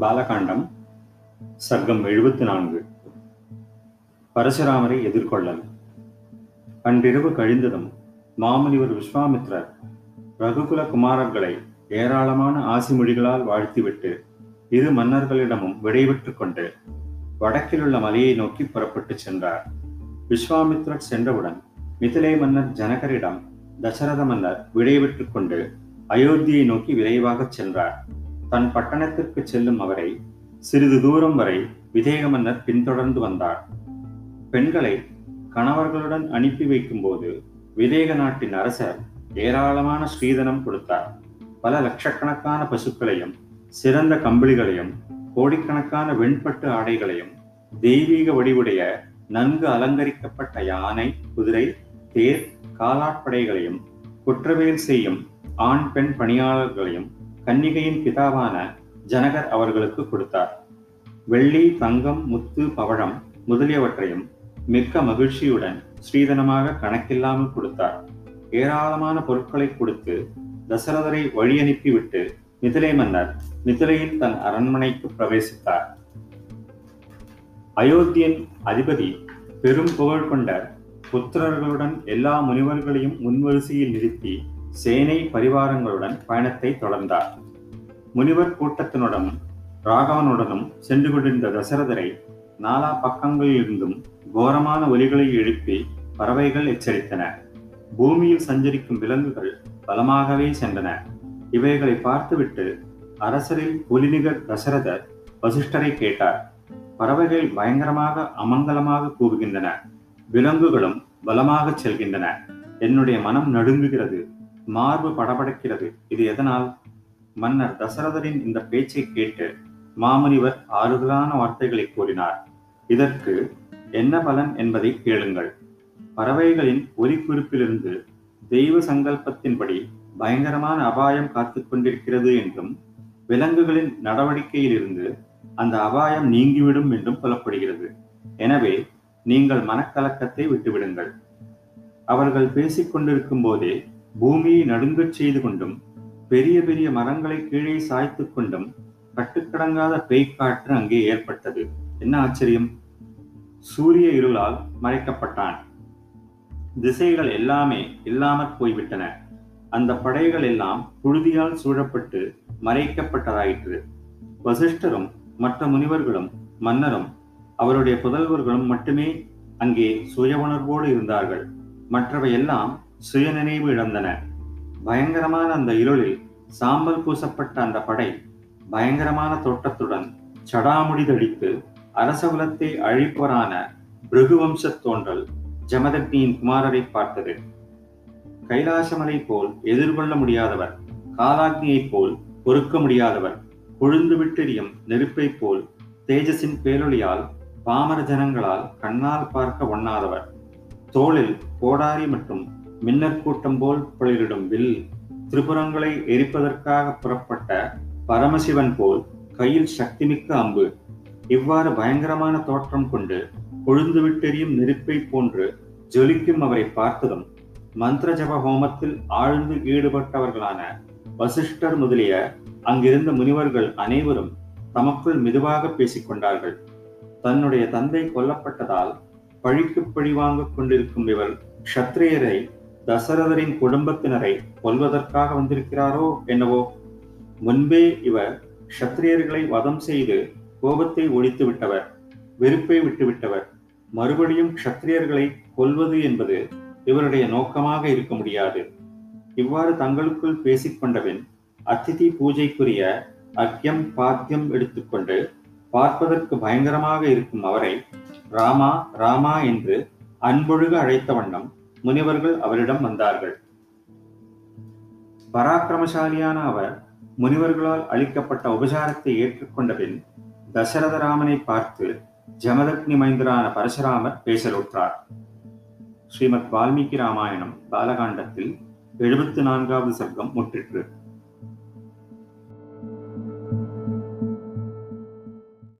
பாலகாண்டம் சர்க்கம் எழுபத்தி நான்கு பரசுராமரை எதிர்கொள்ளல். அன்றிரவு கழிந்ததும் மாமுனிவர் விஸ்வாமித்ரர் ரகுகுல குமாரர்களை ஏராளமான ஆசி மொழிகளால் வாழ்த்திவிட்டு இரு மன்னர்களிடமும் விடைபெற்று கொண்டு வடக்கிலுள்ள மலையை நோக்கி புறப்பட்டுச் சென்றார். விஸ்வாமித்ரர் சென்றவுடன் மிதிலை மன்னர் ஜனகரிடம் தசரத மன்னர் விடைபெற்று கொண்டு அயோத்தியை நோக்கி விரைவாகச் சென்றார். தன் பட்டணத்திற்கு செல்லும் அவரை சிறிது தூரம் வரை விதேக மன்னர் பின்தொடர்ந்து வந்தார். பெண்களை கணவர்களுடன் அனுப்பி வைக்கும்போது விதேக நாட்டின் அரசர் ஏராளமான ஸ்ரீதனம் கொடுத்தார். பல லட்சக்கணக்கான பசுக்களையும் சிறந்த கம்பளிகளையும் கோடிக்கணக்கான வெண்பட்டு ஆடைகளையும் தெய்வீக வடிவுடைய நன்கு அலங்கரிக்கப்பட்ட யானை குதிரை தேர் காலாட்படைகளையும் குற்றவியல் செய்யும் ஆண் பெண் பணியாளர்களையும் கன்னிகையின் பிதாவான ஜனகர் அவர்களுக்கு கொடுத்தார். வெள்ளி தங்கம் முத்து பவழம் முதலியவற்றையும் மிக்க மகிழ்ச்சியுடன் ஸ்ரீதனமாக கணக்கில்லாமல் கொடுத்தார். ஏராளமான பொருட்களை கொடுத்து தசரதரை வழி அனுப்பிவிட்டு மிதிலை மன்னர் மிதிலையில் தன் அரண்மனைக்கு பிரவேசித்தார். அயோத்தியின் அதிபதி பெரும் புகழ் கொண்ட புத்திரர்களுடன் எல்லா முனிவர்களையும் முன்வரிசையில் நிறுத்தி சேனை பரிவாரங்களுடன் பயணத்தை தொடர்ந்தார். முனிவர் கூட்டத்தினுடனும் ராகவனுடனும் சென்று கொண்டிருந்த தசரதரை நாலா பக்கங்களிலிருந்தும் கோரமான ஒலிகளை எழுப்பி பறவைகள் எச்சரித்தன. பூமியில் சஞ்சரிக்கும் விலங்குகள் பலமாகவே சென்றன. இவைகளை பார்த்துவிட்டு அரசரில் புலிநிகர் தசரதர் வசிஷ்டரை கேட்டார். பறவைகள் பயங்கரமாக அமங்கலமாக கூவுகின்றன. விலங்குகளும் பலமாக செல்கின்றன. என்னுடைய மனம் நடுங்குகிறது. மார்பு படபடக்கிறது. இது எதனால்? மன்னர் தசரதரின் இந்த பேச்சை கேட்டு மாமுனிவர் ஆறுதலான வார்த்தைகளை கூறினார். இதற்கு என்ன பலன் என்பதை கேளுங்கள். பறவைகளின் ஒலிக்குறிப்பிலிருந்து தெய்வ சங்கல்பத்தின்படி பயங்கரமான அபாயம் காத்து கொண்டிருக்கிறது என்றும் விலங்குகளின் நடவடிக்கையிலிருந்து அந்த அபாயம் நீங்கிவிடும் என்றும் புலப்படுகிறது எனவே நீங்கள் மனக்கலக்கத்தை விட்டுவிடுங்கள். அவர்கள் பேசிக்கொண்டிருக்கும் போதே பூமியை நடுங்கச் செய்து கொண்டும் பெரிய பெரிய மரங்களை கீழே சாய்த்து கொண்டும் கட்டுக்கடங்காத பேய்க்காற்று அங்கே ஏற்பட்டது. என்ன ஆச்சரியம்? சூரிய இருளால் மறைக்கப்பட்டான். திசைகள் எல்லாமே இல்லாமற் போய்விட்டன. அந்த படைகள் எல்லாம் புழுதியால் சூழப்பட்டு மறைக்கப்பட்டதாயிற்று. வசிஷ்டரும் மற்ற முனிவர்களும் மன்னரும் அவருடைய புதல்வர்களும் மட்டுமே அங்கே சுய உணர்வோடு இருந்தார்கள். மற்றவை எல்லாம் சுயநினைவு இழந்தன. பயங்கரமான அந்த இருளில் சாம்பல் பூசப்பட்ட அந்த படை பயங்கரமான தோட்டத்துடன் சடாமுடி தடித்து அரசகுலத்தை அழிப்பவரான பிருகுவம்சத் தோன்றல் ஜமதக்னியின் குமாரரை பார்த்தது. கைலாசமலை போல் எதிர்கொள்ள முடியாதவர் காலாக்னியைப் போல் பொறுக்க முடியாதவர் கொழுந்து விட்டெறியும் நெருப்பைப் போல் தேஜஸின் பேரொழியால் பாமர ஜனங்களால் கண்ணால் பார்க்க ஒண்ணாதவர். தோளில் கோடாரி மற்றும் மின்னற்கூட்டம் போல் புலரிடும் வில் திரிபுரங்களை எரிப்பதற்காக புறப்பட்ட பரமசிவன் போல் கையில் சக்திமிக்க அம்பு. இவ்வாறு பயங்கரமான தோற்றம் கொண்டு கொழுந்து விட்டெறியும் நெருப்பை போன்று ஜொலிக்கும் அவரை பார்த்ததும் மந்திர ஜப ஹோமத்தில் ஆழ்ந்து ஈடுபட்டவர்களான வசிஷ்டர் முதலிய அங்கிருந்த முனிவர்கள் அனைவரும் தமக்குள் மெதுவாக பேசிக் கொண்டார்கள். தன்னுடைய தந்தை கொல்லப்பட்டதால் பழிக்கு பழி வாங்கிக் கொண்டிருக்கும் இவர் க்ஷத்ரியரை தசரதரின் குடும்பத்தினரை கொல்வதற்காக வந்திருக்கிறாரோ என்னவோ? முன்பே இவர் க்ஷத்ரியர்களை வதம் செய்து கோபத்தை ஒழித்து விட்டவர் வெறுப்பை விட்டுவிட்டவர் மறுபடியும் க்ஷத்ரியர்களை கொல்வது என்பது இவருடைய நோக்கமாக இருக்க முடியாது. இவ்வாறு தங்களுக்குள் பேசிக்கொண்டபின் அதிதி பூஜைக்குரிய அக்யம் பாத்தியம் எடுத்துக்கொண்டு பார்ப்பதற்கு பயங்கரமாக இருக்கும் அவரை ராமா ராமா என்று அன்பொழுக அழைத்த வண்ணம் முனிவர்கள் அவரிடம் வந்தார்கள். பராக்கிரமசாலியான அவர் முனிவர்களால் அளிக்கப்பட்ட உபசாரத்தை ஏற்றுக்கொண்ட பின் தசரதராமனை பார்த்து ஜமதக்னி மைந்தரான பரசுராமர் பேசலுற்றார். ஸ்ரீமத் வால்மீகி ராமாயணம் பாலகாண்டத்தில் எழுபத்து நான்காவது சர்க்கம் முற்றிற்று.